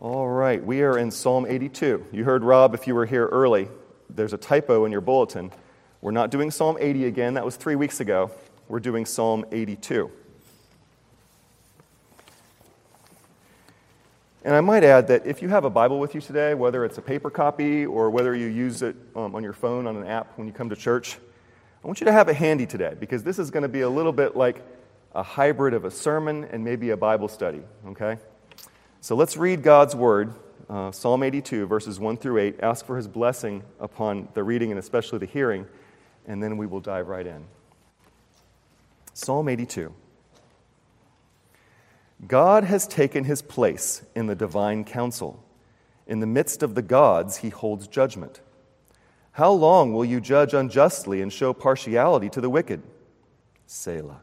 All right, we are in Psalm 82. You heard Rob if you were here early. There's a typo in your bulletin. We're not doing Psalm 80 again, that was three weeks ago. We're doing Psalm 82. And I might add that if you have a Bible with you today, whether it's a paper copy or whether you use it um, on your phone on an app when you come to church, I want you to have it handy today because this is going to be a little bit like a hybrid of a sermon and maybe a Bible study, okay? So let's read God's word, uh, Psalm 82, verses 1 through 8. Ask for his blessing upon the reading and especially the hearing, and then we will dive right in. Psalm 82. God has taken his place in the divine council. In the midst of the gods, he holds judgment. How long will you judge unjustly and show partiality to the wicked? Selah.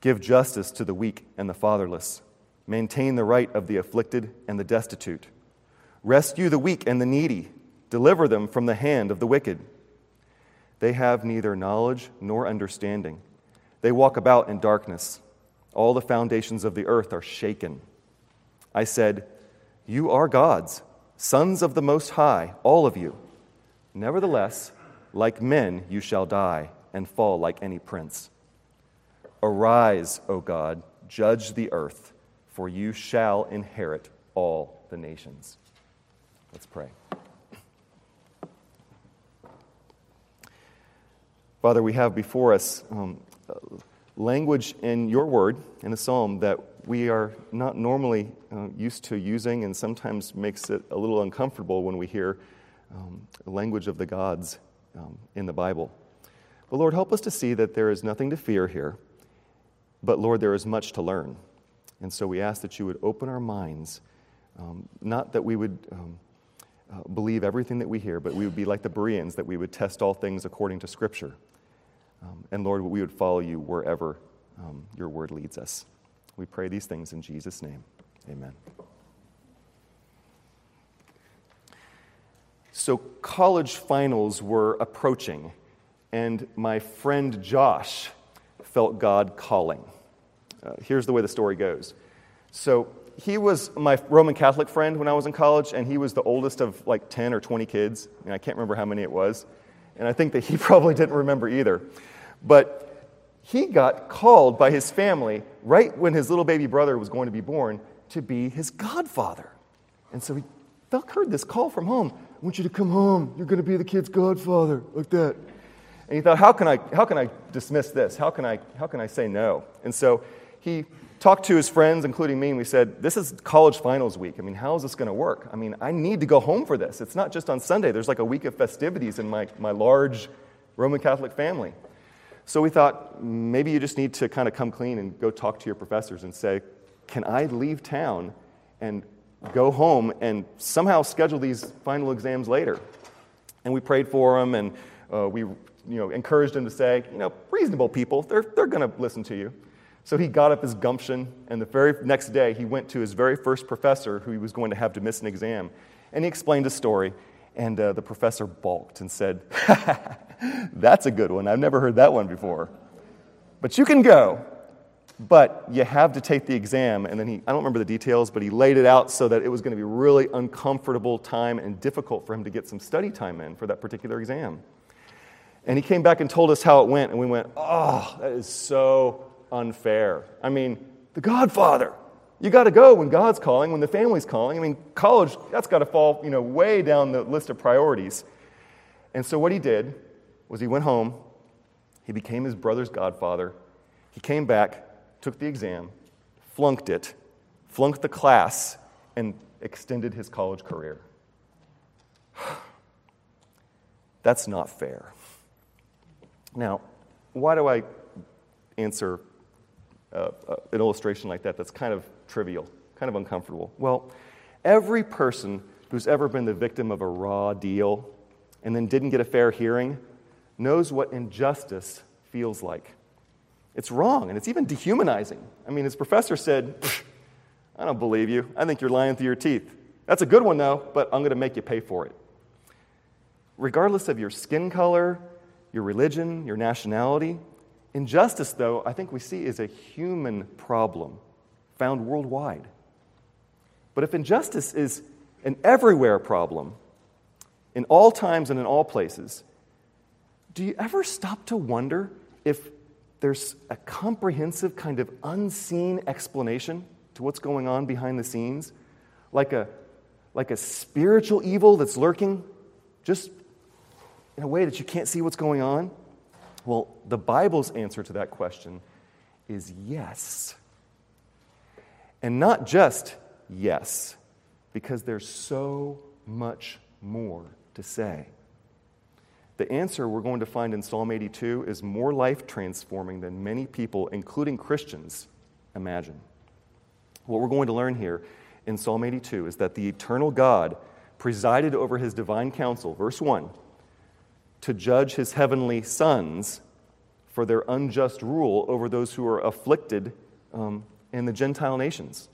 Give justice to the weak and the fatherless Maintain the right of the afflicted and the destitute. Rescue the weak and the needy. Deliver them from the hand of the wicked. They have neither knowledge nor understanding. They walk about in darkness. All the foundations of the earth are shaken. I said, You are gods, sons of the Most High, all of you. Nevertheless, like men you shall die and fall like any prince. Arise, O God, judge the earth for you shall inherit all the nations. Let's pray. Father, we have before us um, language in your word, in a psalm, that we are not normally uh, used to using and sometimes makes it a little uncomfortable when we hear um, language of the gods um, in the Bible. But Lord, help us to see that there is nothing to fear here, but Lord, there is much to learn. And so we ask that you would open our minds, um, not that we would um, uh, believe everything that we hear, but we would be like the Bereans, that we would test all things according to Scripture. Um, and Lord, we would follow you wherever um, your word leads us. We pray these things in Jesus' name. Amen. So, college finals were approaching, and my friend Josh felt God calling. Uh, here's the way the story goes. So he was my Roman Catholic friend when I was in college, and he was the oldest of like 10 or 20 kids. I can't remember how many it was. And I think that he probably didn't remember either. But he got called by his family right when his little baby brother was going to be born to be his godfather. And so he felt, heard this call from home I want you to come home. You're going to be the kid's godfather, like that. And he thought, how can I, how can I dismiss this? How can I, how can I say no? And so he talked to his friends, including me, and we said, This is college finals week. I mean, how is this going to work? I mean, I need to go home for this. It's not just on Sunday, there's like a week of festivities in my, my large Roman Catholic family. So we thought maybe you just need to kind of come clean and go talk to your professors and say, Can I leave town and go home and somehow schedule these final exams later? And we prayed for him and uh, we you know, encouraged him to say, You know, reasonable people, they're, they're going to listen to you. So he got up his gumption, and the very next day he went to his very first professor who he was going to have to miss an exam. And he explained his story, and uh, the professor balked and said, That's a good one. I've never heard that one before. But you can go, but you have to take the exam. And then he, I don't remember the details, but he laid it out so that it was going to be really uncomfortable time and difficult for him to get some study time in for that particular exam. And he came back and told us how it went, and we went, Oh, that is so unfair. I mean, the Godfather. You got to go when God's calling, when the family's calling. I mean, college, that's got to fall, you know, way down the list of priorities. And so what he did was he went home, he became his brother's godfather. He came back, took the exam, flunked it, flunked the class, and extended his college career. That's not fair. Now, why do I answer uh, uh, an illustration like that that's kind of trivial, kind of uncomfortable? Well, every person who's ever been the victim of a raw deal and then didn't get a fair hearing knows what injustice feels like. It's wrong and it's even dehumanizing. I mean, his professor said, I don't believe you. I think you're lying through your teeth. That's a good one, though, but I'm going to make you pay for it. Regardless of your skin color, your religion, your nationality, Injustice, though, I think we see is a human problem found worldwide. But if injustice is an everywhere problem, in all times and in all places, do you ever stop to wonder if there's a comprehensive kind of unseen explanation to what's going on behind the scenes? Like a, like a spiritual evil that's lurking just in a way that you can't see what's going on? Well, the Bible's answer to that question is yes. And not just yes, because there's so much more to say. The answer we're going to find in Psalm 82 is more life transforming than many people, including Christians, imagine. What we're going to learn here in Psalm 82 is that the eternal God presided over his divine council, verse 1, to judge his heavenly sons for their unjust rule over those who are afflicted um, in the Gentile nations.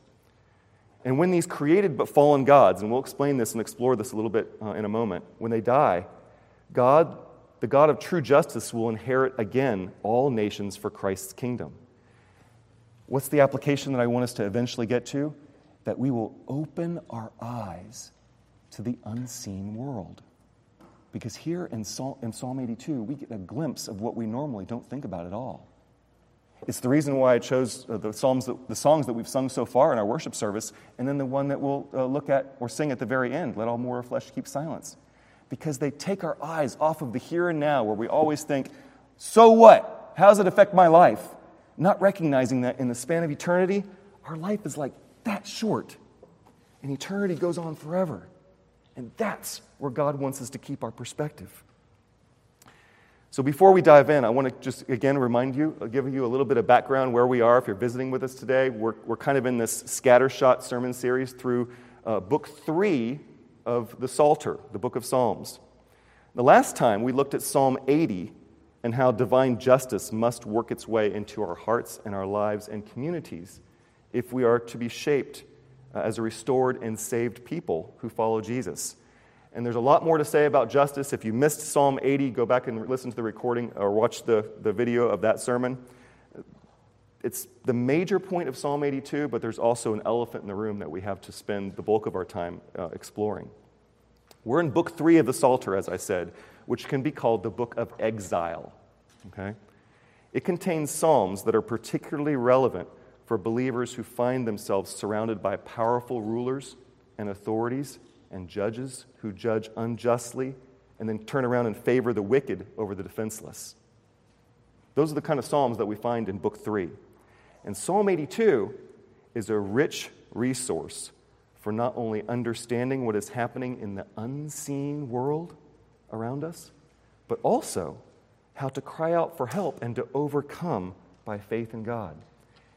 And when these created but fallen gods, and we'll explain this and explore this a little bit uh, in a moment, when they die, God, the God of true justice, will inherit again all nations for Christ's kingdom. What's the application that I want us to eventually get to? That we will open our eyes to the unseen world. Because here in Psalm, in Psalm 82, we get a glimpse of what we normally don't think about at all. It's the reason why I chose uh, the, psalms that, the songs that we've sung so far in our worship service, and then the one that we'll uh, look at or sing at the very end, Let All mortal Flesh Keep Silence. Because they take our eyes off of the here and now, where we always think, so what? How does it affect my life? Not recognizing that in the span of eternity, our life is like that short, and eternity goes on forever. And that's where God wants us to keep our perspective. So before we dive in, I want to just again remind you, I'll give you a little bit of background where we are. If you're visiting with us today, we're, we're kind of in this scattershot sermon series through uh, book three of the Psalter, the book of Psalms. The last time we looked at Psalm 80 and how divine justice must work its way into our hearts and our lives and communities if we are to be shaped uh, as a restored and saved people who follow Jesus. And there's a lot more to say about justice. If you missed Psalm 80, go back and listen to the recording or watch the, the video of that sermon. It's the major point of Psalm 82, but there's also an elephant in the room that we have to spend the bulk of our time uh, exploring. We're in book three of the Psalter, as I said, which can be called the book of exile. Okay? It contains psalms that are particularly relevant for believers who find themselves surrounded by powerful rulers and authorities and judges who judge unjustly and then turn around and favor the wicked over the defenseless. Those are the kind of Psalms that we find in Book 3. And Psalm 82 is a rich resource for not only understanding what is happening in the unseen world around us, but also how to cry out for help and to overcome by faith in God.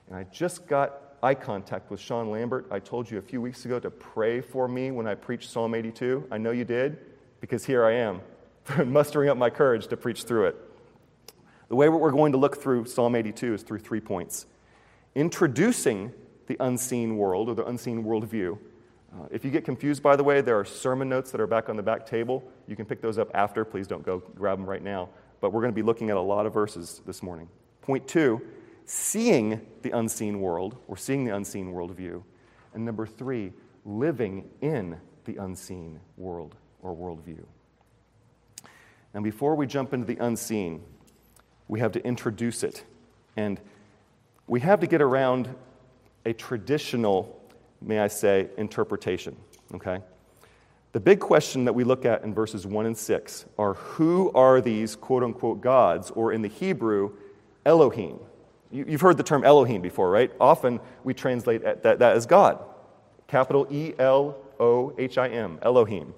And I just got eye contact with Sean Lambert. I told you a few weeks ago to pray for me when I preached Psalm 82. I know you did, because here I am, mustering up my courage to preach through it. The way we're going to look through Psalm 82 is through three points introducing the unseen world or the unseen worldview. Uh, if you get confused, by the way, there are sermon notes that are back on the back table. You can pick those up after. Please don't go grab them right now. But we're going to be looking at a lot of verses this morning. Point two seeing the unseen world, or seeing the unseen worldview. And number three, living in the unseen world or worldview. Now, before we jump into the unseen, we have to introduce it. And we have to get around a traditional, may I say, interpretation. Okay? The big question that we look at in verses 1 and 6 are who are these quote unquote gods, or in the Hebrew, Elohim? You've heard the term Elohim before, right? Often we translate that, that as God. Capital E L O H I M, Elohim.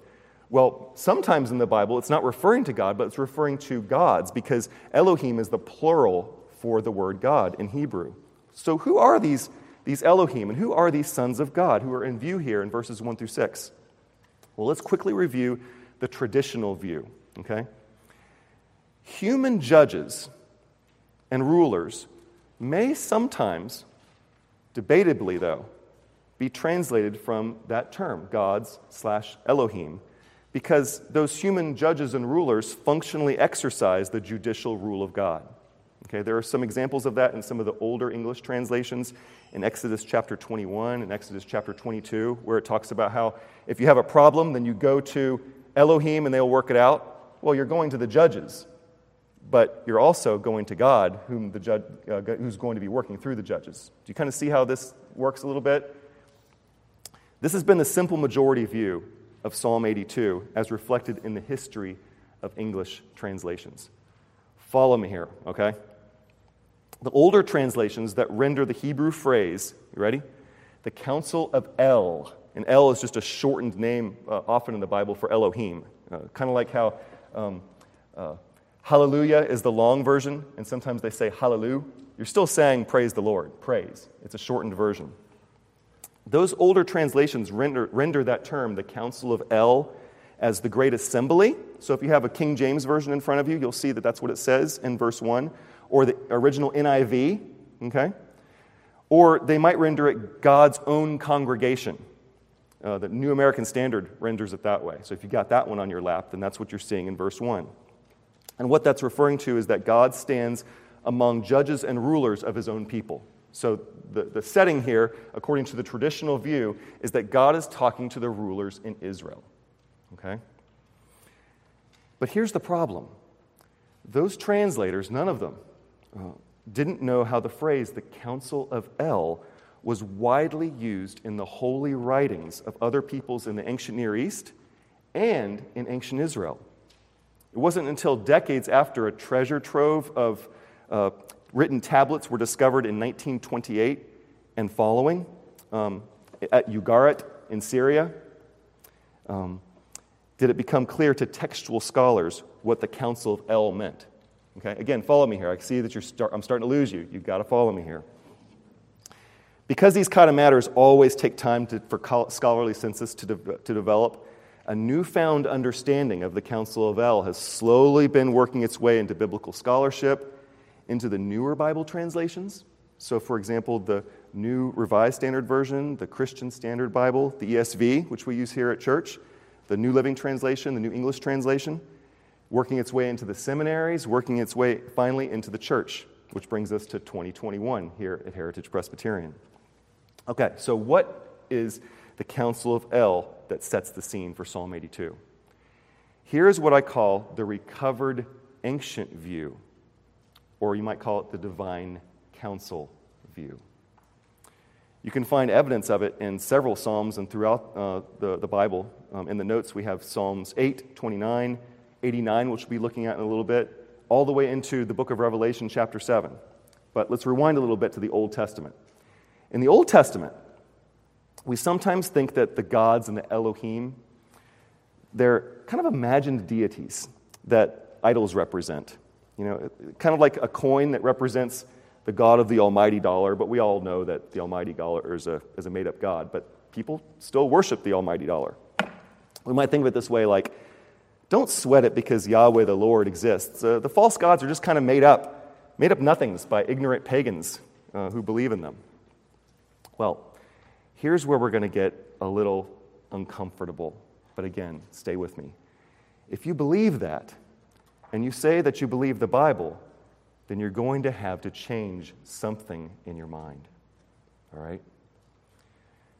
Well, sometimes in the Bible, it's not referring to God, but it's referring to gods because Elohim is the plural for the word God in Hebrew. So, who are these, these Elohim and who are these sons of God who are in view here in verses 1 through 6? Well, let's quickly review the traditional view, okay? Human judges and rulers may sometimes, debatably though, be translated from that term, gods slash Elohim, because those human judges and rulers functionally exercise the judicial rule of God. Okay, there are some examples of that in some of the older English translations in Exodus chapter 21 and Exodus chapter 22, where it talks about how if you have a problem, then you go to Elohim and they'll work it out. Well, you're going to the judges, but you're also going to God, whom the judge, uh, who's going to be working through the judges. Do you kind of see how this works a little bit? This has been the simple majority view of Psalm 82 as reflected in the history of English translations. Follow me here, okay? The older translations that render the Hebrew phrase, you ready? The Council of El. And El is just a shortened name uh, often in the Bible for Elohim. Uh, kind of like how um, uh, Hallelujah is the long version, and sometimes they say Hallelujah. You're still saying praise the Lord, praise. It's a shortened version. Those older translations render, render that term, the Council of El, as the great assembly. So if you have a King James version in front of you, you'll see that that's what it says in verse 1, or the original NIV, okay? Or they might render it God's own congregation. Uh, the New American Standard renders it that way. So if you got that one on your lap, then that's what you're seeing in verse 1. And what that's referring to is that God stands among judges and rulers of his own people. So, the, the setting here, according to the traditional view, is that God is talking to the rulers in Israel. Okay? But here's the problem those translators, none of them, uh, didn't know how the phrase the Council of El was widely used in the holy writings of other peoples in the ancient Near East and in ancient Israel. It wasn't until decades after a treasure trove of uh, written tablets were discovered in 1928 and following um, at Ugarit in Syria. Um, did it become clear to textual scholars what the Council of El meant? Okay, again, follow me here. I see that you're start, I'm starting to lose you. You've got to follow me here. Because these kind of matters always take time to, for scholarly census to, de- to develop, a newfound understanding of the Council of El has slowly been working its way into biblical scholarship into the newer Bible translations. So, for example, the New Revised Standard Version, the Christian Standard Bible, the ESV, which we use here at church, the New Living Translation, the New English Translation, working its way into the seminaries, working its way finally into the church, which brings us to 2021 here at Heritage Presbyterian. Okay, so what is the Council of El that sets the scene for Psalm 82? Here's what I call the recovered ancient view or you might call it the divine council view. You can find evidence of it in several Psalms and throughout uh, the, the Bible. Um, in the notes, we have Psalms 8, 29, 89, which we'll be looking at in a little bit, all the way into the book of Revelation, chapter 7. But let's rewind a little bit to the Old Testament. In the Old Testament, we sometimes think that the gods and the Elohim, they're kind of imagined deities that idols represent. You know, kind of like a coin that represents the God of the almighty dollar, but we all know that the almighty dollar is a, is a made up God, but people still worship the almighty dollar. We might think of it this way like, don't sweat it because Yahweh the Lord exists. Uh, the false gods are just kind of made up, made up nothings by ignorant pagans uh, who believe in them. Well, here's where we're going to get a little uncomfortable. But again, stay with me. If you believe that, and you say that you believe the Bible, then you're going to have to change something in your mind. All right?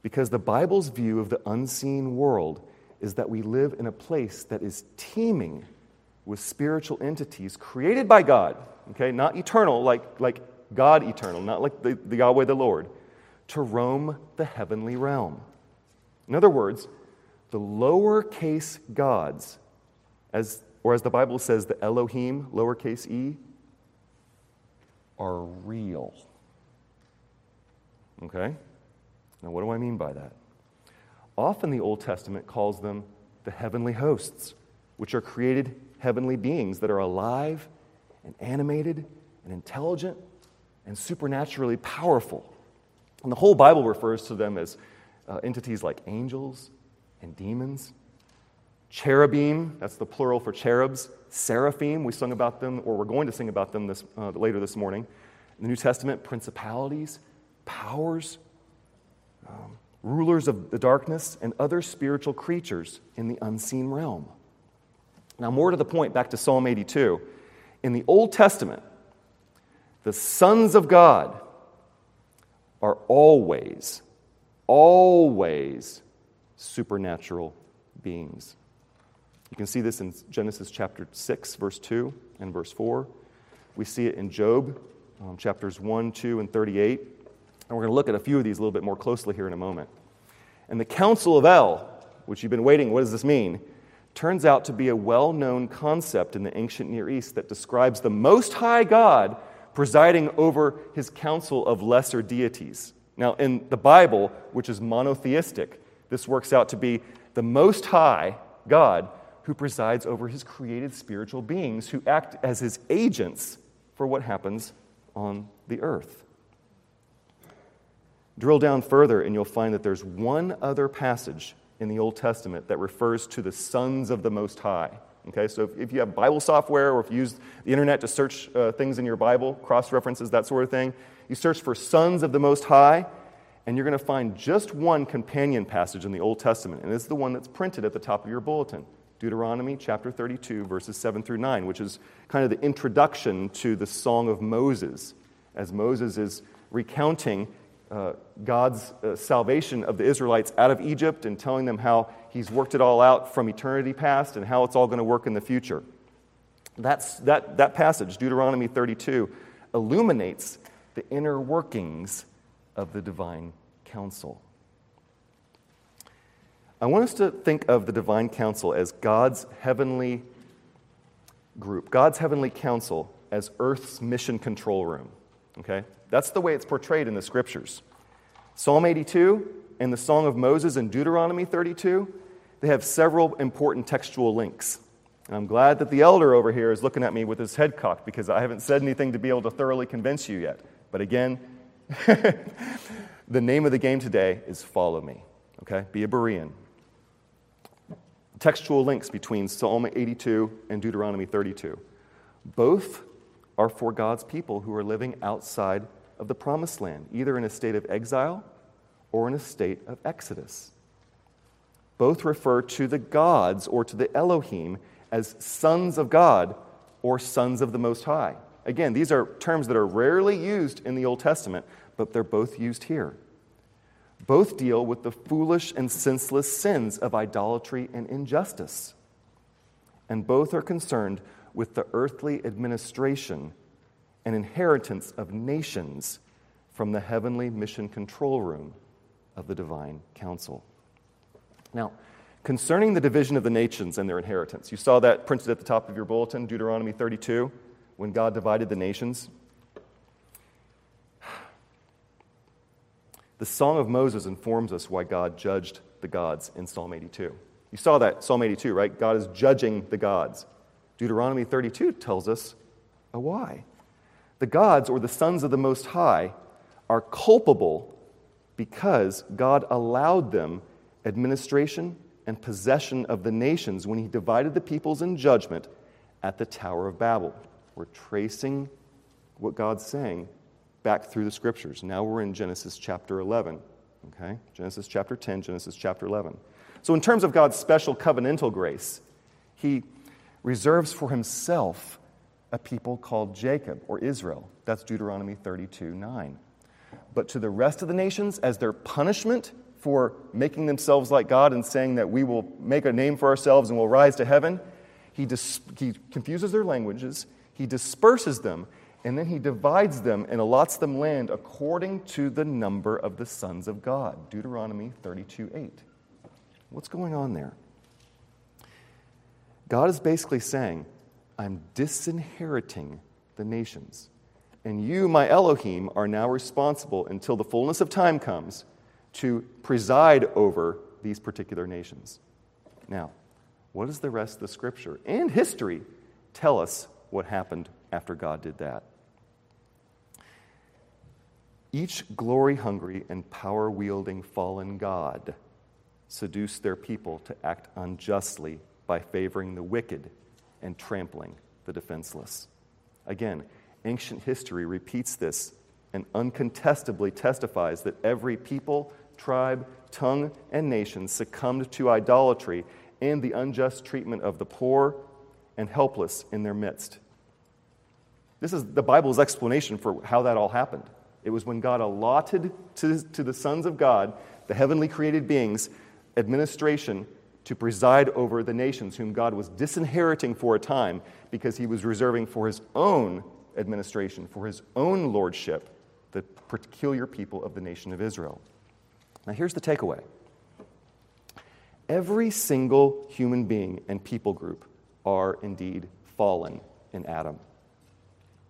Because the Bible's view of the unseen world is that we live in a place that is teeming with spiritual entities created by God, okay? Not eternal, like, like God eternal, not like the, the Yahweh the Lord, to roam the heavenly realm. In other words, the lowercase gods, as or as the Bible says, the Elohim, lowercase e, are real. Okay? Now, what do I mean by that? Often the Old Testament calls them the heavenly hosts, which are created heavenly beings that are alive and animated and intelligent and supernaturally powerful. And the whole Bible refers to them as uh, entities like angels and demons Cherubim, that's the plural for cherubs. Seraphim, we sung about them, or we're going to sing about them this, uh, later this morning. In the New Testament, principalities, powers, um, rulers of the darkness, and other spiritual creatures in the unseen realm. Now, more to the point, back to Psalm 82. In the Old Testament, the sons of God are always, always supernatural beings. You can see this in Genesis chapter 6, verse 2 and verse 4. We see it in Job, um, chapters 1, 2, and 38. And we're going to look at a few of these a little bit more closely here in a moment. And the Council of El, which you've been waiting, what does this mean? Turns out to be a well known concept in the ancient Near East that describes the Most High God presiding over his council of lesser deities. Now, in the Bible, which is monotheistic, this works out to be the Most High God who presides over his created spiritual beings who act as his agents for what happens on the earth. Drill down further, and you'll find that there's one other passage in the Old Testament that refers to the sons of the Most High. Okay, so if, if you have Bible software or if you use the internet to search uh, things in your Bible, cross references, that sort of thing, you search for sons of the Most High, and you're going to find just one companion passage in the Old Testament, and it's the one that's printed at the top of your bulletin. Deuteronomy chapter 32, verses 7 through 9, which is kind of the introduction to the Song of Moses, as Moses is recounting uh, God's uh, salvation of the Israelites out of Egypt and telling them how He's worked it all out from eternity past and how it's all going to work in the future. That's, that, that passage, Deuteronomy 32, illuminates the inner workings of the divine council. I want us to think of the divine council as God's heavenly group, God's heavenly council as Earth's mission control room. Okay? That's the way it's portrayed in the scriptures. Psalm 82 and the Song of Moses in Deuteronomy 32, they have several important textual links. And I'm glad that the elder over here is looking at me with his head cocked because I haven't said anything to be able to thoroughly convince you yet. But again, the name of the game today is Follow Me. Okay? Be a Berean. Textual links between Psalm 82 and Deuteronomy 32. Both are for God's people who are living outside of the promised land, either in a state of exile or in a state of exodus. Both refer to the gods or to the Elohim as sons of God or sons of the Most High. Again, these are terms that are rarely used in the Old Testament, but they're both used here. Both deal with the foolish and senseless sins of idolatry and injustice. And both are concerned with the earthly administration and inheritance of nations from the heavenly mission control room of the divine council. Now, concerning the division of the nations and their inheritance, you saw that printed at the top of your bulletin, Deuteronomy 32, when God divided the nations. The Song of Moses informs us why God judged the gods in Psalm 82. You saw that, Psalm 82, right? God is judging the gods. Deuteronomy 32 tells us a why. The gods, or the sons of the Most High, are culpable because God allowed them administration and possession of the nations when He divided the peoples in judgment at the Tower of Babel. We're tracing what God's saying back through the scriptures. Now we're in Genesis chapter 11. Okay? Genesis chapter 10, Genesis chapter 11. So, in terms of God's special covenantal grace, He reserves for himself a people called Jacob or Israel. That's Deuteronomy 32 9. But to the rest of the nations, as their punishment for making themselves like God and saying that we will make a name for ourselves and will rise to heaven, he, dis- he confuses their languages, he disperses them, and then he divides them and allots them land according to the number of the sons of God. Deuteronomy 32 8. What's going on there? God is basically saying, I'm disinheriting the nations. And you, my Elohim, are now responsible until the fullness of time comes to preside over these particular nations. Now, what does the rest of the scripture and history tell us what happened after God did that? Each glory hungry and power wielding fallen God seduced their people to act unjustly by favoring the wicked and trampling the defenseless. Again, ancient history repeats this and uncontestably testifies that every people, tribe, tongue, and nation succumbed to idolatry and the unjust treatment of the poor and helpless in their midst. This is the Bible's explanation for how that all happened. It was when God allotted to, to the sons of God, the heavenly created beings, administration to preside over the nations whom God was disinheriting for a time because he was reserving for his own administration, for his own lordship, the peculiar people of the nation of Israel. Now, here's the takeaway every single human being and people group are indeed fallen in Adam.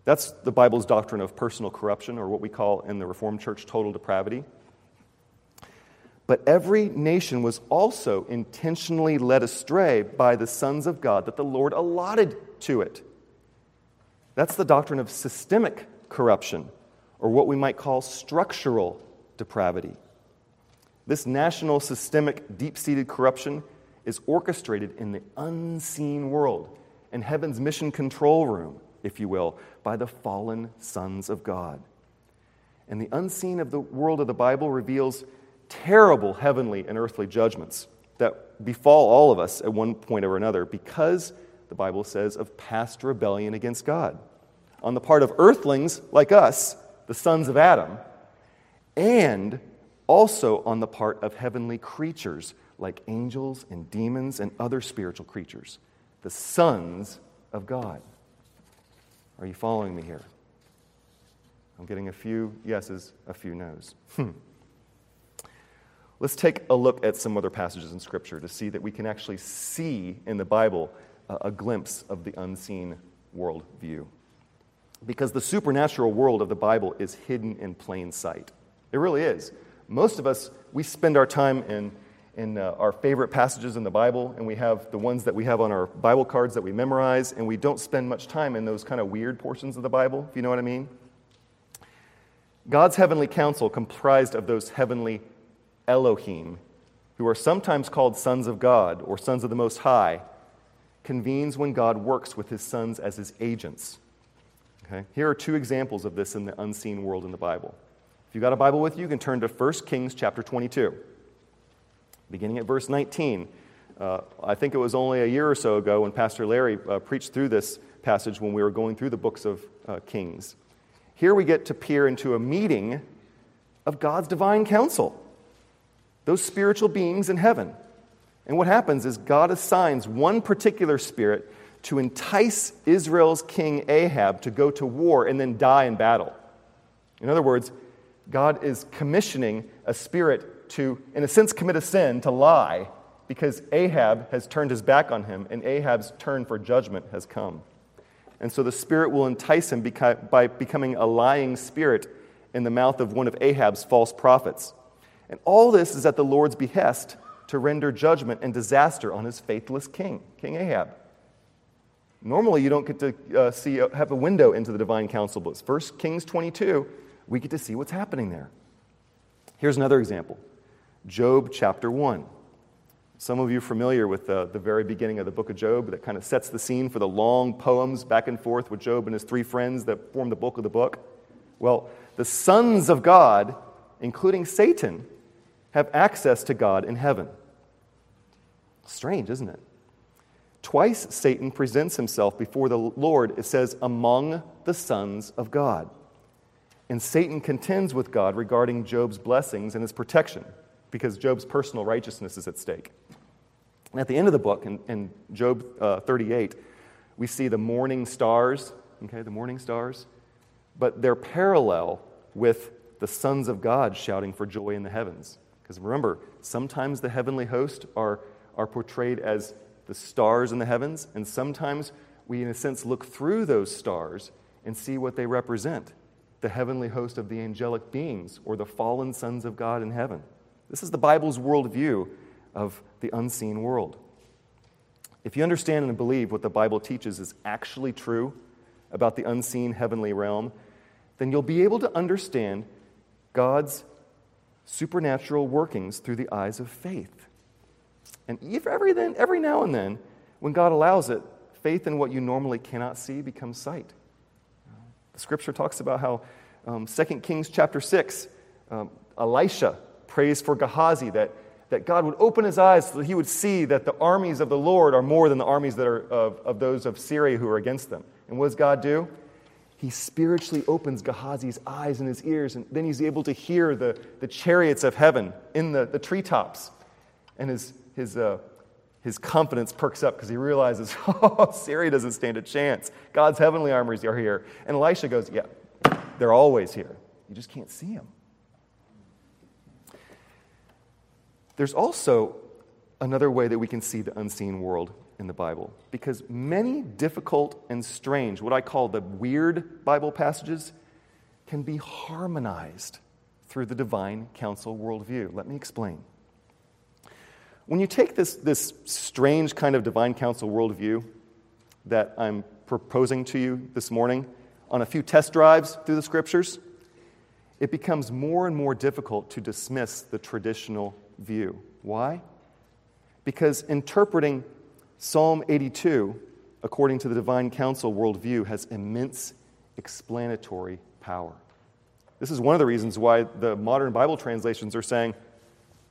That's the Bible's doctrine of personal corruption, or what we call in the Reformed Church total depravity. But every nation was also intentionally led astray by the sons of God that the Lord allotted to it. That's the doctrine of systemic corruption, or what we might call structural depravity. This national systemic deep seated corruption is orchestrated in the unseen world, in heaven's mission control room, if you will, by the fallen sons of God. And the unseen of the world of the Bible reveals terrible heavenly and earthly judgments that befall all of us at one point or another because, the Bible says, of past rebellion against God. On the part of earthlings like us, the sons of Adam, and also on the part of heavenly creatures like angels and demons and other spiritual creatures, the sons of God. Are you following me here? I'm getting a few yeses, a few no's. Hmm. Let's take a look at some other passages in Scripture to see that we can actually see in the Bible a, a glimpse of the unseen world view. Because the supernatural world of the Bible is hidden in plain sight. It really is. Most of us, we spend our time in, in uh, our favorite passages in the Bible, and we have the ones that we have on our Bible cards that we memorize, and we don't spend much time in those kind of weird portions of the Bible, if you know what I mean. God's heavenly council comprised of those heavenly Elohim, who are sometimes called sons of God or sons of the Most High, convenes when God works with his sons as his agents. Okay? Here are two examples of this in the unseen world in the Bible. If you've got a Bible with you, you can turn to 1 Kings chapter 22, beginning at verse 19. Uh, I think it was only a year or so ago when Pastor Larry uh, preached through this passage when we were going through the books of uh, Kings. Here we get to peer into a meeting of God's divine council those spiritual beings in heaven. And what happens is God assigns one particular spirit to entice Israel's king Ahab to go to war and then die in battle. In other words, God is commissioning a spirit to, in a sense, commit a sin, to lie, because Ahab has turned his back on him and Ahab's turn for judgment has come. And so the spirit will entice him by becoming a lying spirit in the mouth of one of Ahab's false prophets. And all this is at the Lord's behest to render judgment and disaster on his faithless king, King Ahab. Normally, you don't get to uh, see uh, have a window into the divine council, but First Kings 22, we get to see what's happening there. Here's another example Job chapter 1. Some of you are familiar with the, the very beginning of the book of Job that kind of sets the scene for the long poems back and forth with Job and his three friends that form the bulk of the book. Well, the sons of God, including Satan, have access to God in heaven. Strange, isn't it? Twice Satan presents himself before the Lord, it says, among the sons of God. And Satan contends with God regarding Job's blessings and his protection because Job's personal righteousness is at stake. And at the end of the book, in, in Job uh, 38, we see the morning stars, okay, the morning stars, but they're parallel with the sons of God shouting for joy in the heavens. Because remember, sometimes the heavenly host are, are portrayed as the stars in the heavens, and sometimes we, in a sense, look through those stars and see what they represent the heavenly host of the angelic beings or the fallen sons of God in heaven. This is the Bible's worldview of the unseen world. If you understand and believe what the Bible teaches is actually true about the unseen heavenly realm, then you'll be able to understand God's supernatural workings through the eyes of faith. And every, then, every now and then, when God allows it, faith in what you normally cannot see becomes sight. The scripture talks about how um, 2 Kings chapter 6, um, Elisha prays for Gehazi that, that God would open his eyes so that he would see that the armies of the Lord are more than the armies that are of, of those of Syria who are against them. And what does God do? He spiritually opens Gehazi's eyes and his ears, and then he's able to hear the, the chariots of heaven in the, the treetops. And his, his, uh, his confidence perks up because he realizes, oh, Syria doesn't stand a chance. God's heavenly armies are here. And Elisha goes, yeah, they're always here. You just can't see them. There's also another way that we can see the unseen world in the Bible because many difficult and strange, what I call the weird Bible passages, can be harmonized through the divine council worldview. Let me explain. When you take this, this strange kind of divine council worldview that I'm proposing to you this morning on a few test drives through the scriptures, it becomes more and more difficult to dismiss the traditional view. Why? Because interpreting Psalm 82, according to the divine council worldview, has immense explanatory power. This is one of the reasons why the modern Bible translations are saying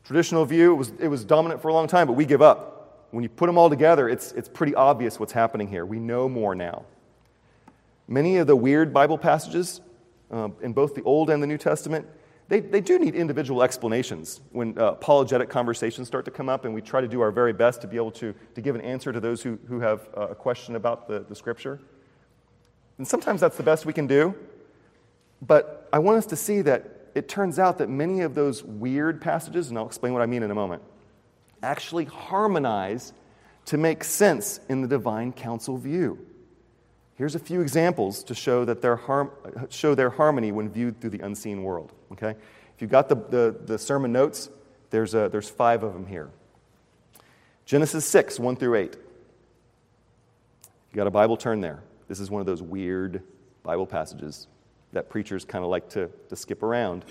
traditional view, it was, it was dominant for a long time, but we give up. When you put them all together, it's, it's pretty obvious what's happening here. We know more now. Many of the weird Bible passages uh, in both the Old and the New Testament they, they do need individual explanations when uh, apologetic conversations start to come up, and we try to do our very best to be able to, to give an answer to those who, who have uh, a question about the, the scripture. And sometimes that's the best we can do, but I want us to see that it turns out that many of those weird passages, and I'll explain what I mean in a moment, actually harmonize to make sense in the divine council view. Here's a few examples to show, that their, har- show their harmony when viewed through the unseen world. Okay? If you've got the, the, the sermon notes, there's, a, there's five of them here. Genesis 6, 1 through 8. You got a Bible, turn there. This is one of those weird Bible passages that preachers kind of like to, to skip around.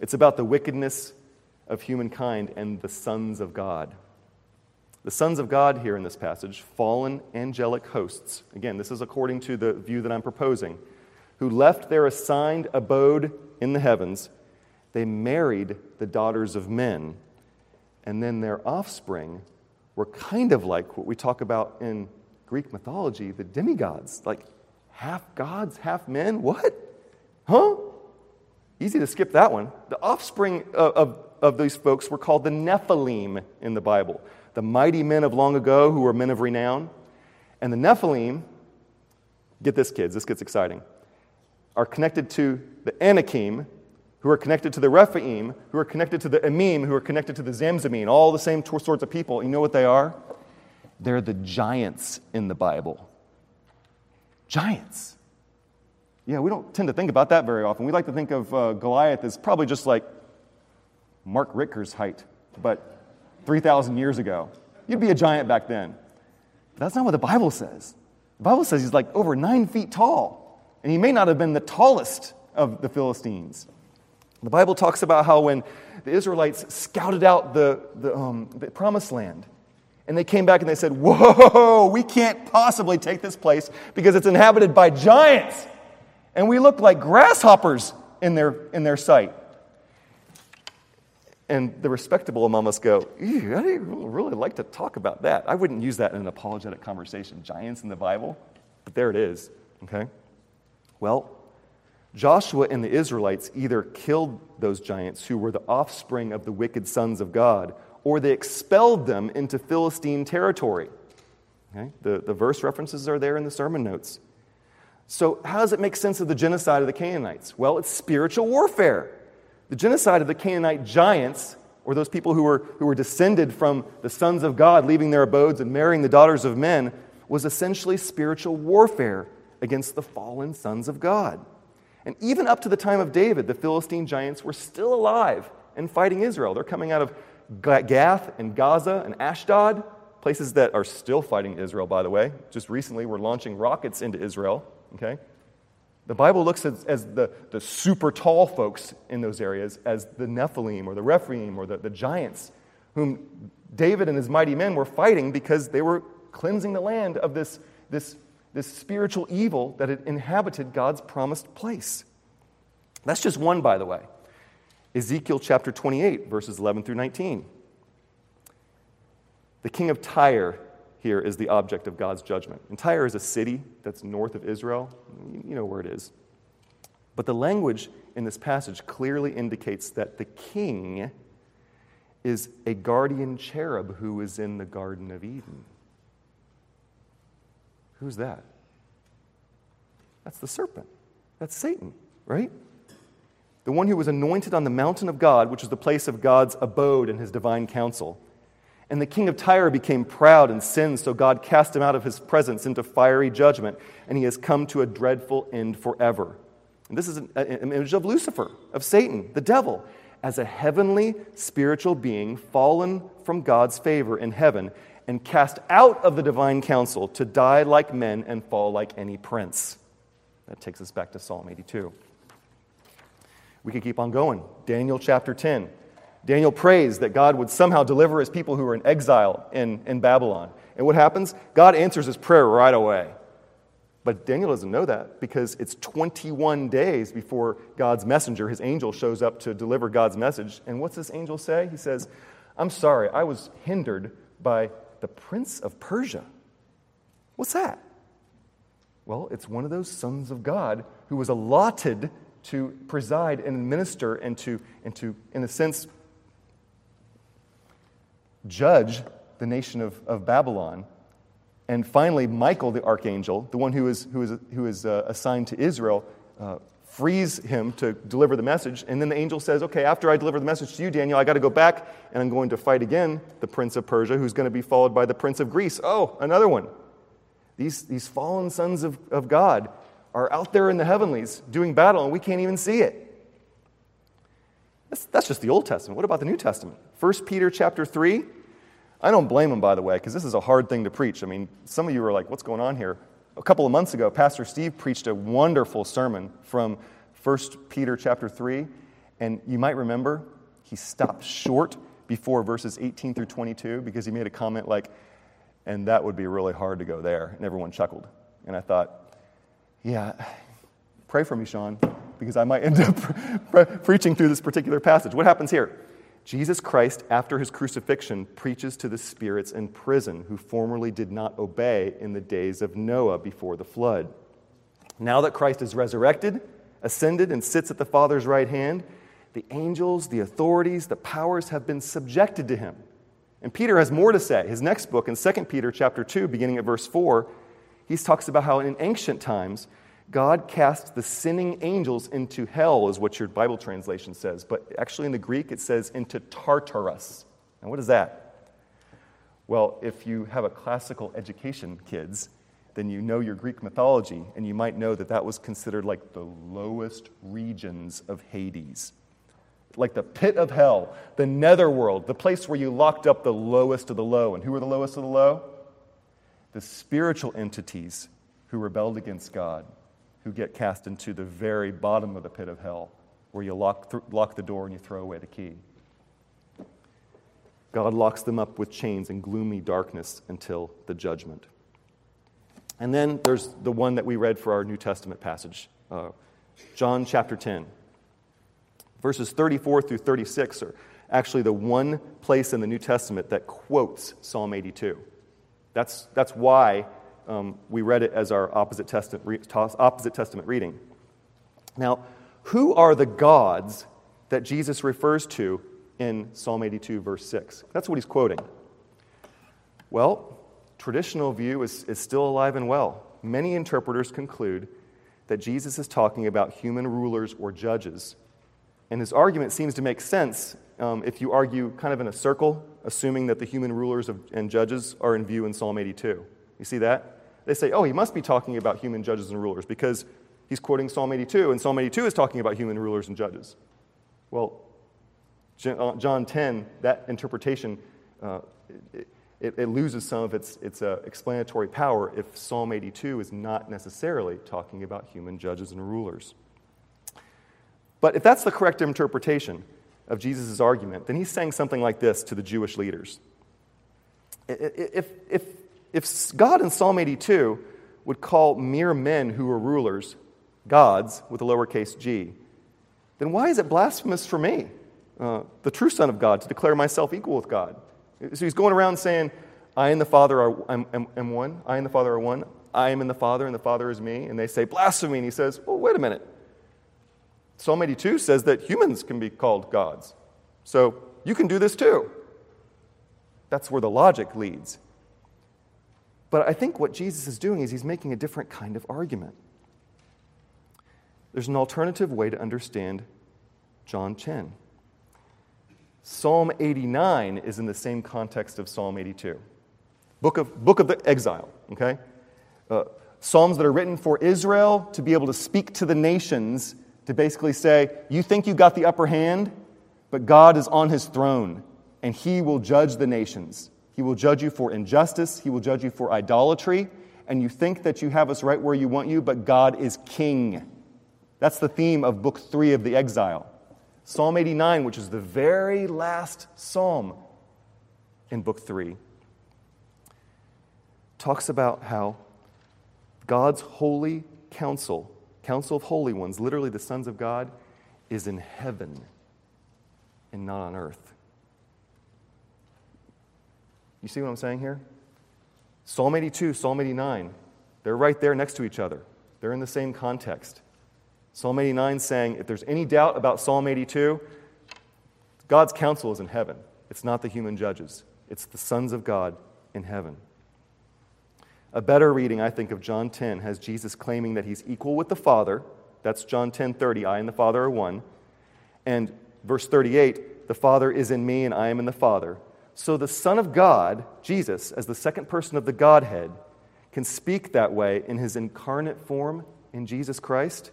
It's about the wickedness of humankind and the sons of God. The sons of God here in this passage, fallen angelic hosts, again, this is according to the view that I'm proposing, who left their assigned abode in the heavens, they married the daughters of men, and then their offspring were kind of like what we talk about in Greek mythology the demigods, like half gods, half men. What? Huh? Easy to skip that one. The offspring of, of, of these folks were called the Nephilim in the Bible the mighty men of long ago who were men of renown. And the Nephilim, get this, kids, this gets exciting, are connected to the Anakim, who are connected to the Rephaim, who are connected to the Emim, who are connected to the Zamzumim, all the same sorts of people. You know what they are? They're the giants in the Bible. Giants. Yeah, we don't tend to think about that very often. We like to think of uh, Goliath as probably just like Mark Ritker's height, but 3,000 years ago. You'd be a giant back then. But that's not what the Bible says. The Bible says he's like over nine feet tall, and he may not have been the tallest of the Philistines. The Bible talks about how when the Israelites scouted out the, the, um, the promised land, and they came back and they said, Whoa, we can't possibly take this place because it's inhabited by giants. And we look like grasshoppers in their, in their sight. And the respectable among us go, I don't really like to talk about that. I wouldn't use that in an apologetic conversation. Giants in the Bible, but there it is, okay? Well, Joshua and the Israelites either killed those giants who were the offspring of the wicked sons of God, or they expelled them into Philistine territory. Okay? The, the verse references are there in the sermon notes. So, how does it make sense of the genocide of the Canaanites? Well, it's spiritual warfare. The genocide of the Canaanite giants, or those people who were, who were descended from the sons of God leaving their abodes and marrying the daughters of men, was essentially spiritual warfare against the fallen sons of God. And even up to the time of David, the Philistine giants were still alive and fighting Israel. They're coming out of Gath and Gaza and Ashdod, places that are still fighting Israel, by the way. Just recently, we're launching rockets into Israel. Okay? The Bible looks at as the, the super tall folks in those areas as the Nephilim or the Rephaim or the, the giants, whom David and his mighty men were fighting because they were cleansing the land of this, this, this spiritual evil that had inhabited God's promised place. That's just one, by the way. Ezekiel chapter 28, verses 11 through 19. The king of Tyre here is the object of God's judgment. And Tyre is a city that's north of Israel. You know where it is. But the language in this passage clearly indicates that the king is a guardian cherub who is in the Garden of Eden. Who's that? That's the serpent. That's Satan, right? The one who was anointed on the mountain of God, which is the place of God's abode and his divine council. And the king of Tyre became proud and sinned, so God cast him out of his presence into fiery judgment, and he has come to a dreadful end forever. And this is an, image of Lucifer, of Satan, the devil, as a heavenly spiritual being fallen from God's favor in heaven and cast out of the divine council to die like men and fall like any prince. That takes us back to Psalm 82. We could keep on going. Daniel chapter 10. Daniel prays that God would somehow deliver his people who are in exile in, in Babylon. And what happens? God answers his prayer right away. But Daniel doesn't know that because it's 21 days before God's messenger, his angel, shows up to deliver God's message. And what's this angel say? He says, I'm sorry, I was hindered by the prince of Persia. What's that? Well, it's one of those sons of God who was allotted to preside and minister and to, and to in a sense, judge the nation of, of Babylon. And finally, Michael, the archangel, the one who is, who is, who is uh, assigned to Israel, uh, frees him to deliver the message. And then the angel says, Okay, after I deliver the message to you, Daniel, I got to go back and I'm going to fight again the prince of Persia, who's going to be followed by the prince of Greece. Oh, another one. These, these fallen sons of, of God are out there in the heavenlies doing battle, and we can't even see it. That's, that's just the Old Testament. What about the New Testament? 1 Peter chapter 3 I don't blame him, by the way, because this is a hard thing to preach. I mean, some of you are like, what's going on here? A couple of months ago, Pastor Steve preached a wonderful sermon from 1 Peter chapter 3. And you might remember he stopped short before verses 18 through 22 because he made a comment like, and that would be really hard to go there. And everyone chuckled. And I thought, yeah, pray for me, Sean, because I might end up pre- preaching through this particular passage. What happens here? Jesus Christ, after his crucifixion, preaches to the spirits in prison who formerly did not obey in the days of Noah before the flood. Now that Christ is resurrected, ascended, and sits at the Father's right hand, the angels, the authorities, the powers have been subjected to him. And Peter has more to say. His next book, in 2 Peter chapter 2, beginning at verse 4, he talks about how in ancient times, God cast the sinning angels into hell, is what your Bible translation says. But actually, in the Greek, it says into Tartarus. And what is that? Well, if you have a classical education, kids, then you know your Greek mythology, and you might know that that was considered like the lowest regions of Hades. Like the pit of hell, the netherworld, the place where you locked up the lowest of the low. And who were the lowest of the low? The spiritual entities who rebelled against God who get cast into the very bottom of the pit of hell, where you lock, th- lock the door and you throw away the key. God locks them up with chains in gloomy darkness until the judgment. And then there's the one that we read for our New Testament passage, uh, John chapter 10. Verses 34 through 36 are actually the one place in the New Testament that quotes Psalm 82. That's, that's why um, we read it as our opposite testament, opposite testament reading. Now, who are the gods that Jesus refers to in Psalm 82, verse 6? That's what he's quoting. Well, traditional view is, is still alive and well. Many interpreters conclude that Jesus is talking about human rulers or judges. And his argument seems to make sense um, if you argue kind of in a circle, assuming that the human rulers of, and judges are in view in Psalm 82. You see that? they say, oh, he must be talking about human judges and rulers because he's quoting Psalm 82, and Psalm 82 is talking about human rulers and judges. Well, uh, John 10, that interpretation, uh, it, it, loses some of its, its uh, explanatory power if Psalm 82 is not necessarily talking about human judges and rulers. But if that's the correct interpretation of Jesus' argument, then he's saying something like this to the Jewish leaders. If, if, if God in Psalm 82 would call mere men who are rulers gods with a lowercase g, then why is it blasphemous for me, uh, the true Son of God, to declare myself equal with God? So he's going around saying, I and the Father are am, am, am one. I and the Father are one. I am in the Father, and the Father is me. And they say, blasphemy. And he says, well, wait a minute. Psalm 82 says that humans can be called gods. So you can do this too. That's where the logic leads. But I think what Jesus is doing is he's making a different kind of argument. There's an alternative way to understand John 10. Psalm 89 is in the same context of Psalm 82. Book of, book of the exile, okay? Uh, Psalms that are written for Israel to be able to speak to the nations, to basically say, You think you got the upper hand, but God is on his throne, and he will judge the nations. He will judge you for injustice, he will judge you for idolatry, and you think that you have us right where you want you, but God is king. That's the theme of book three of the exile. Psalm 89, which is the very last psalm in book three, talks about how God's holy council, council of holy ones, literally the sons of God, is in heaven and not on earth. You see what I'm saying here? Psalm 82, Psalm 89, they're right there next to each other. They're in the same context. Psalm 89 saying, if there's any doubt about Psalm 82, God's council is in heaven. It's not the human judges, it's the sons of God in heaven. A better reading, I think, of John 10 has Jesus claiming that he's equal with the Father. That's John 10 30. I and the Father are one. And verse 38, the Father is in me and I am in the Father. So the Son of God, Jesus, as the second person of the Godhead, can speak that way in his incarnate form in Jesus Christ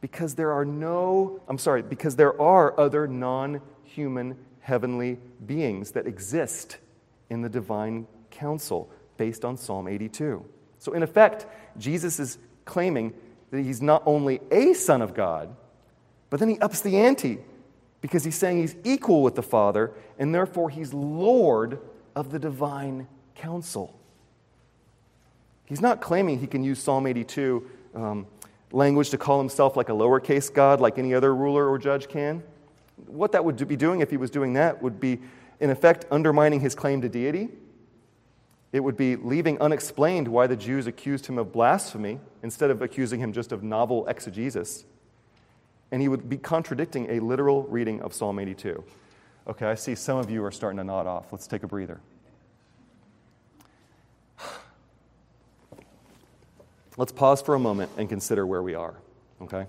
because there are no, I'm sorry, because there are other non human heavenly beings that exist in the divine council based on Psalm 82. So, in effect, Jesus is claiming that he's not only a son of God, but then he ups the ante because he's saying he's equal with the Father and therefore he's Lord of the divine council. He's not claiming he can use Psalm 82 um, language to call himself like a lowercase god, like any other ruler or judge can. What that would be doing if he was doing that would be, in effect, undermining his claim to deity. It would be leaving unexplained why the Jews accused him of blasphemy instead of accusing him just of novel exegesis. And he would be contradicting a literal reading of Psalm 82. Okay, I see some of you are starting to nod off. Let's take a breather. Let's pause for a moment and consider where we are, okay?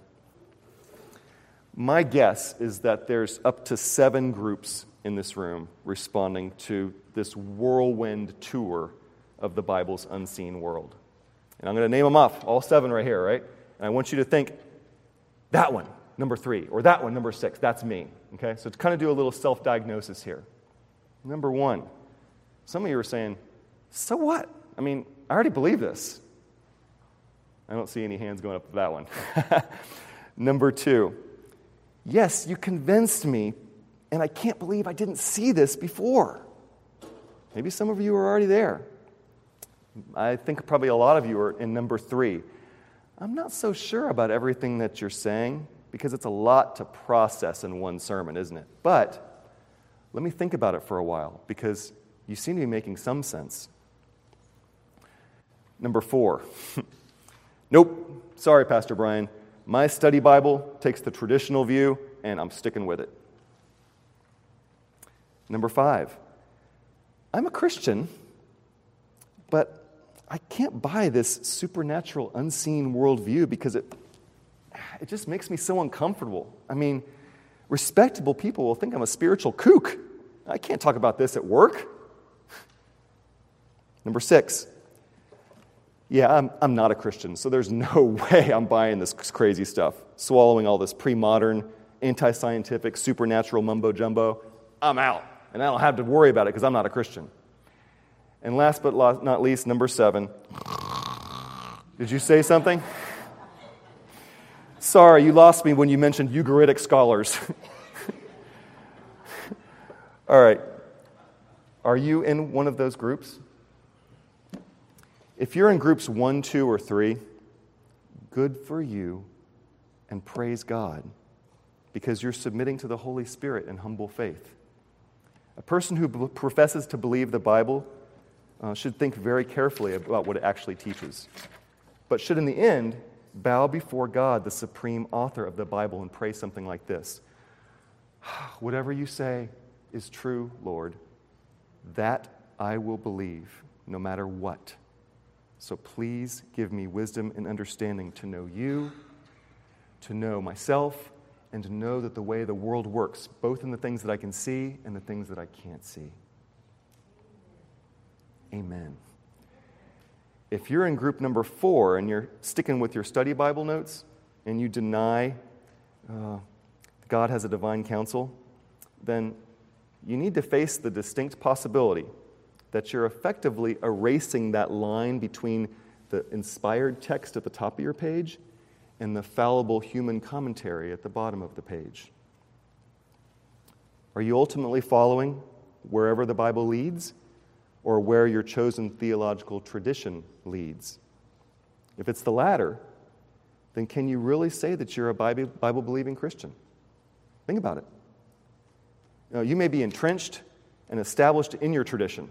My guess is that there's up to seven groups in this room responding to this whirlwind tour of the Bible's unseen world. And I'm going to name them off, all seven right here, right? And I want you to think that one, number three, or that one, number six, that's me, okay? So to kind of do a little self diagnosis here. Number one, some of you are saying, so what? I mean, I already believe this. I don't see any hands going up for that one. Number two, yes, you convinced me, and I can't believe I didn't see this before. Maybe some of you are already there. I think probably a lot of you are in number three. I'm not so sure about everything that you're saying because it's a lot to process in one sermon, isn't it? But let me think about it for a while because you seem to be making some sense. Number four. Nope, sorry, Pastor Brian. My study Bible takes the traditional view, and I'm sticking with it. Number five, I'm a Christian, but I can't buy this supernatural, unseen worldview because it, it just makes me so uncomfortable. I mean, respectable people will think I'm a spiritual kook. I can't talk about this at work. Number six, yeah, I'm, I'm not a Christian, so there's no way I'm buying this crazy stuff, swallowing all this pre modern, anti scientific, supernatural mumbo jumbo. I'm out, and I don't have to worry about it because I'm not a Christian. And last but not least, number seven. Did you say something? Sorry, you lost me when you mentioned Ugaritic scholars. All right. Are you in one of those groups? If you're in groups one, two, or three, good for you and praise God because you're submitting to the Holy Spirit in humble faith. A person who professes to believe the Bible uh, should think very carefully about what it actually teaches, but should in the end bow before God, the supreme author of the Bible, and pray something like this Whatever you say is true, Lord, that I will believe, no matter what. So please give me wisdom and understanding to know you, to know myself, and to know that the way the world works, both in the things that I can see and the things that I can't see. Amen. If you're in group number four and you're sticking with your study Bible notes and you deny uh, God has a divine council, then you need to face the distinct possibility that you're effectively erasing that line between the inspired text at the top of your page and the fallible human commentary at the bottom of the page. Are you ultimately following wherever the Bible leads or where your chosen theological tradition leads? If it's the latter, then can you really say that you're a Bible believing Christian? Think about it. You, know, you may be entrenched and established in your tradition,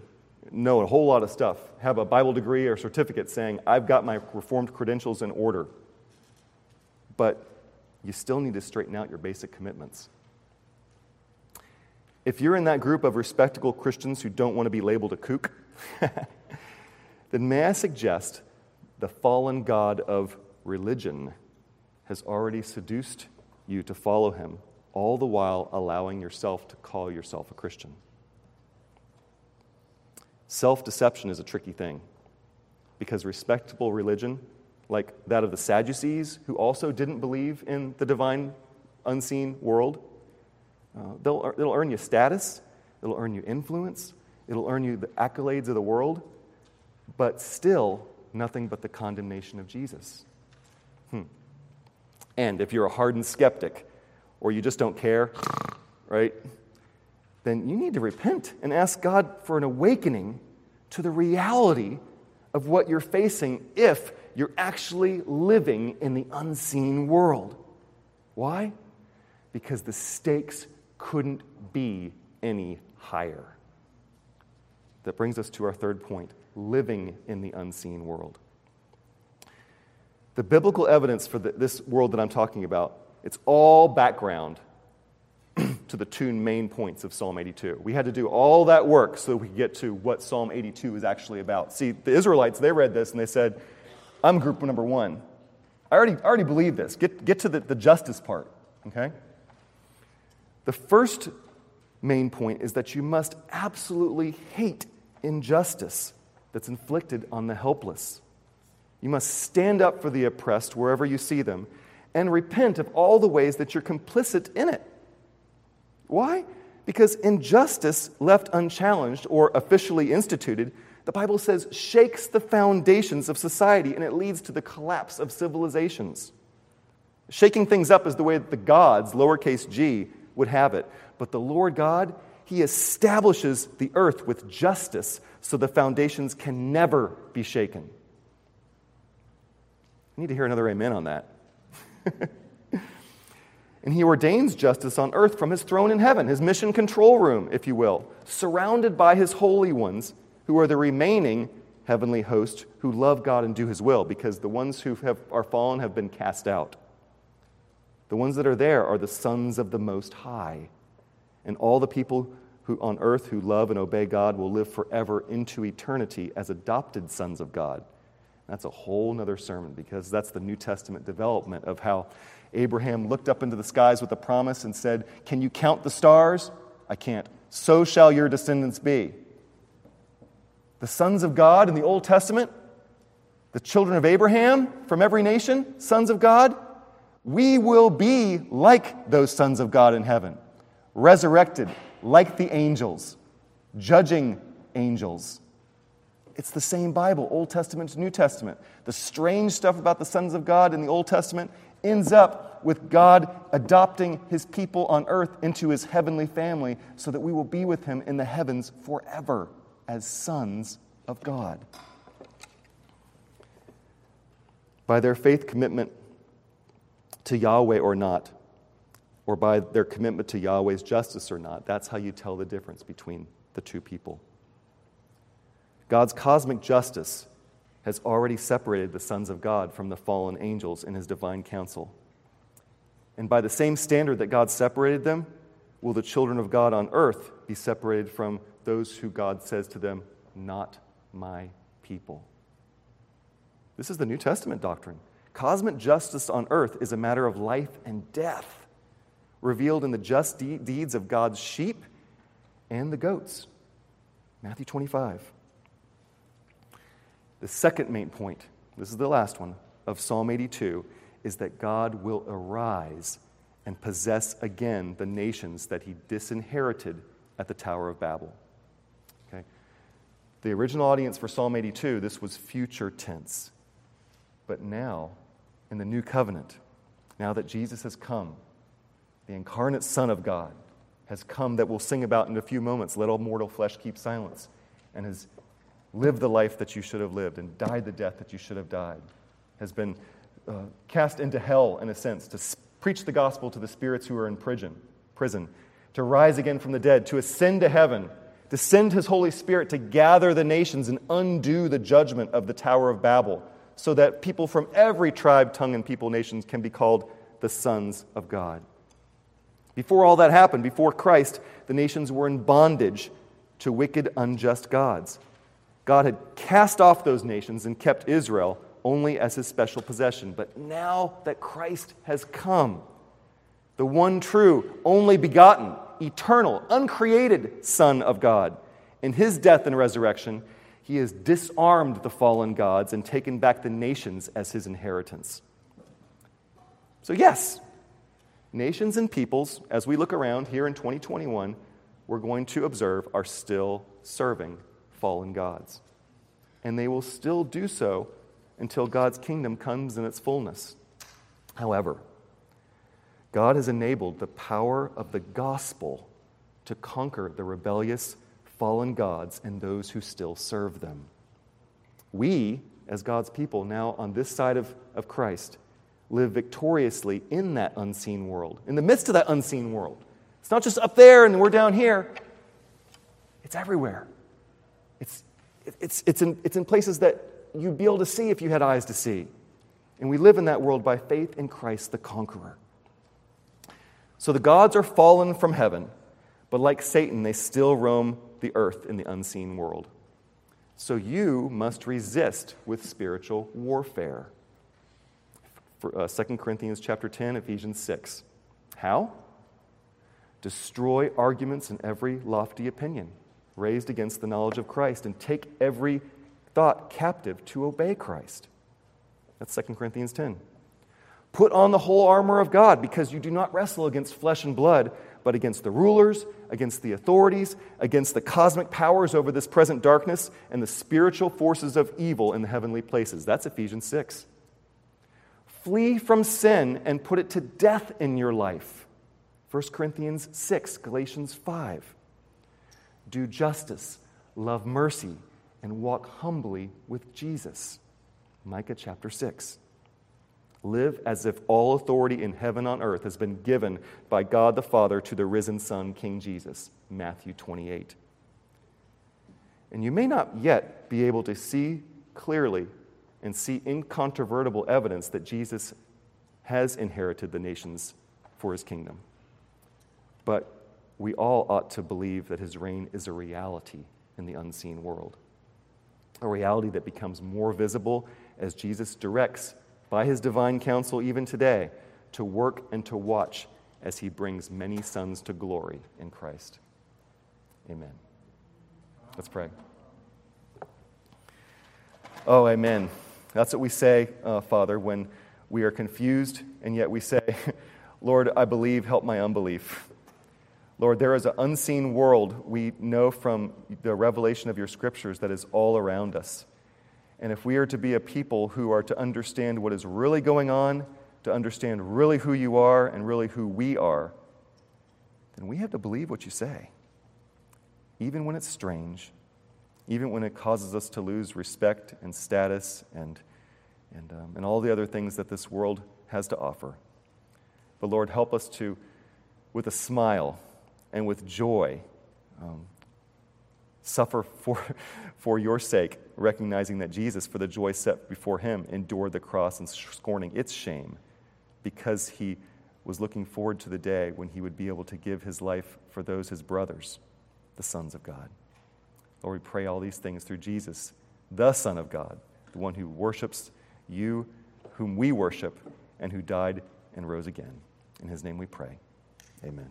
know a whole lot of stuff, have a Bible degree or certificate saying, I've got my Reformed credentials in order. But you still need to straighten out your basic commitments. If you're in that group of respectable Christians who don't want to be labeled a kook, then may I suggest the fallen God of religion has already seduced you to follow him, all the while allowing yourself to call yourself a Christian. Self deception is a tricky thing because respectable religion, like that of the Sadducees, who also didn't believe in the divine unseen world, uh, it'll earn you status, it'll earn you influence, it'll earn you the accolades of the world, but still nothing but the condemnation of Jesus. Hmm. And if you're a hardened skeptic or you just don't care, right, then you need to repent and ask God for an awakening to the reality of what you're facing if you're actually living in the unseen world. Why? Because the stakes couldn't be any higher. That brings us to our third point living in the unseen world. The biblical evidence for the, this world that I'm talking about, it's all background to the two main points of Psalm 82. We had to do all that work so we could get to what Psalm 82 is actually about. See, the Israelites, they read this and they said, I'm group number one. I already, I already believe this. Get, get to the, the justice part, okay? The first main point is that you must absolutely hate injustice that's inflicted on the helpless. You must stand up for the oppressed wherever you see them and repent of all the ways that you're complicit in it. Why? Because injustice left unchallenged or officially instituted, the Bible says, shakes the foundations of society and it leads to the collapse of civilizations. Shaking things up is the way that the gods, lowercase g, would have it. But the Lord God, He establishes the earth with justice so the foundations can never be shaken. I need to hear another amen on that. and He ordains justice on earth from His throne in heaven, His mission control room, if you will, surrounded by His holy ones who are the remaining heavenly host who love God and do His will, because the ones who have, are fallen have been cast out. The ones that are there are the sons of the Most High. And all the people who, on earth who love and obey God will live forever into eternity as adopted sons of God. That's a whole other sermon because that's the New Testament development of how Abraham looked up into the skies with a promise and said, Can you count the stars? I can't. So shall your descendants be. The sons of God in the Old Testament, the children of Abraham from every nation, sons of God, we will be like those sons of God in heaven, resurrected like the angels, judging angels. It's the same Bible, Old Testament to New Testament. The strange stuff about the sons of God in the Old Testament ends up with God adopting his people on earth into his heavenly family so that we will be with him in the heavens forever as sons of God. By their faith commitment to Yahweh or not, or by their commitment to Yahweh's justice or not. That's how you tell the difference between the two people. God's cosmic justice has already separated the sons of God from the fallen angels in his divine council. And by the same standard that God separated them, will the children of God on earth be separated from those who God says to them, Not my people. This is the New Testament doctrine. Cosmic justice on earth is a matter of life and death, revealed in the just de- deeds of God's sheep and the goats. Matthew 25. The second main point, this is the last one, of Psalm 82 is that God will arise and possess again the nations that he disinherited at the Tower of Babel. Okay? The original audience for Psalm 82, this was future tense. But now, in the new covenant, now that Jesus has come, the incarnate Son of God has come that we'll sing about in a few moments, let all mortal flesh keep silence, and has lived the life that you should have lived and died the death that you should have died, has been uh, cast into hell, in a sense, to preach the gospel to the spirits who are in prison, prison, to rise again from the dead, to ascend to heaven, to send his Holy Spirit to gather the nations and undo the judgment of the Tower of Babel, so that people from every tribe, tongue, and people, nations can be called the sons of God. Before all that happened, before Christ, the nations were in bondage to wicked, unjust gods. God had cast off those nations and kept Israel only as his special possession. But now that Christ has come, the one true, only begotten, eternal, uncreated Son of God, in his death and resurrection, he has disarmed the fallen gods and taken back the nations as his inheritance. So, yes, nations and peoples, as we look around here in 2021, we're going to observe are still serving fallen gods. And they will still do so until God's kingdom comes in its fullness. However, God has enabled the power of the gospel to conquer the rebellious, fallen gods and those who still serve them. We, as God's people, now on this side of, of Christ, live victoriously in that unseen world, in the midst of that unseen world. It's not just up there and we're down here, it's everywhere. It's, it's, it's, in, it's in places that you'd be able to see if you had eyes to see. And we live in that world by faith in Christ the conqueror. So the gods are fallen from heaven, but like Satan, they still roam the earth in the unseen world. So you must resist with spiritual warfare. For, uh, 2 Corinthians chapter 10, Ephesians 6. How? Destroy arguments and every lofty opinion raised against the knowledge of Christ, and take every thought captive to obey Christ. That's 2 Corinthians 10. Put on the whole armor of God because you do not wrestle against flesh and blood, but against the rulers, against the authorities, against the cosmic powers over this present darkness, and the spiritual forces of evil in the heavenly places. That's Ephesians 6. Flee from sin and put it to death in your life. 1 Corinthians 6, Galatians 5. Do justice, love mercy and walk humbly with Jesus. Micah chapter 6. Live as if all authority in heaven on earth has been given by God the Father to the risen Son, King Jesus. Matthew 28. And you may not yet be able to see clearly and see incontrovertible evidence that Jesus has inherited the nations for his kingdom. But we all ought to believe that his reign is a reality in the unseen world a reality that becomes more visible as Jesus directs by his divine counsel even today to work and to watch as he brings many sons to glory in Christ. Amen. Let's pray. Oh, amen. That's what we say, uh, Father, when we are confused and yet we say, Lord, I believe, help my unbelief. Lord, there is an unseen world we know from the revelation of your scriptures that is all around us. And if we are to be a people who are to understand what is really going on, to understand really who you are and really who we are, then we have to believe what you say, even when it's strange, even when it causes us to lose respect and status and, and, um, and all the other things that this world has to offer. But Lord, help us to, with a smile, and with joy um, suffer for, for your sake, recognizing that Jesus, for the joy set before him, endured the cross and scorning its shame because he was looking forward to the day when he would be able to give his life for those, his brothers, the sons of God. Lord, we pray all these things through Jesus, the Son of God, the one who worships you, whom we worship, and who died and rose again. In his name we pray. Amen.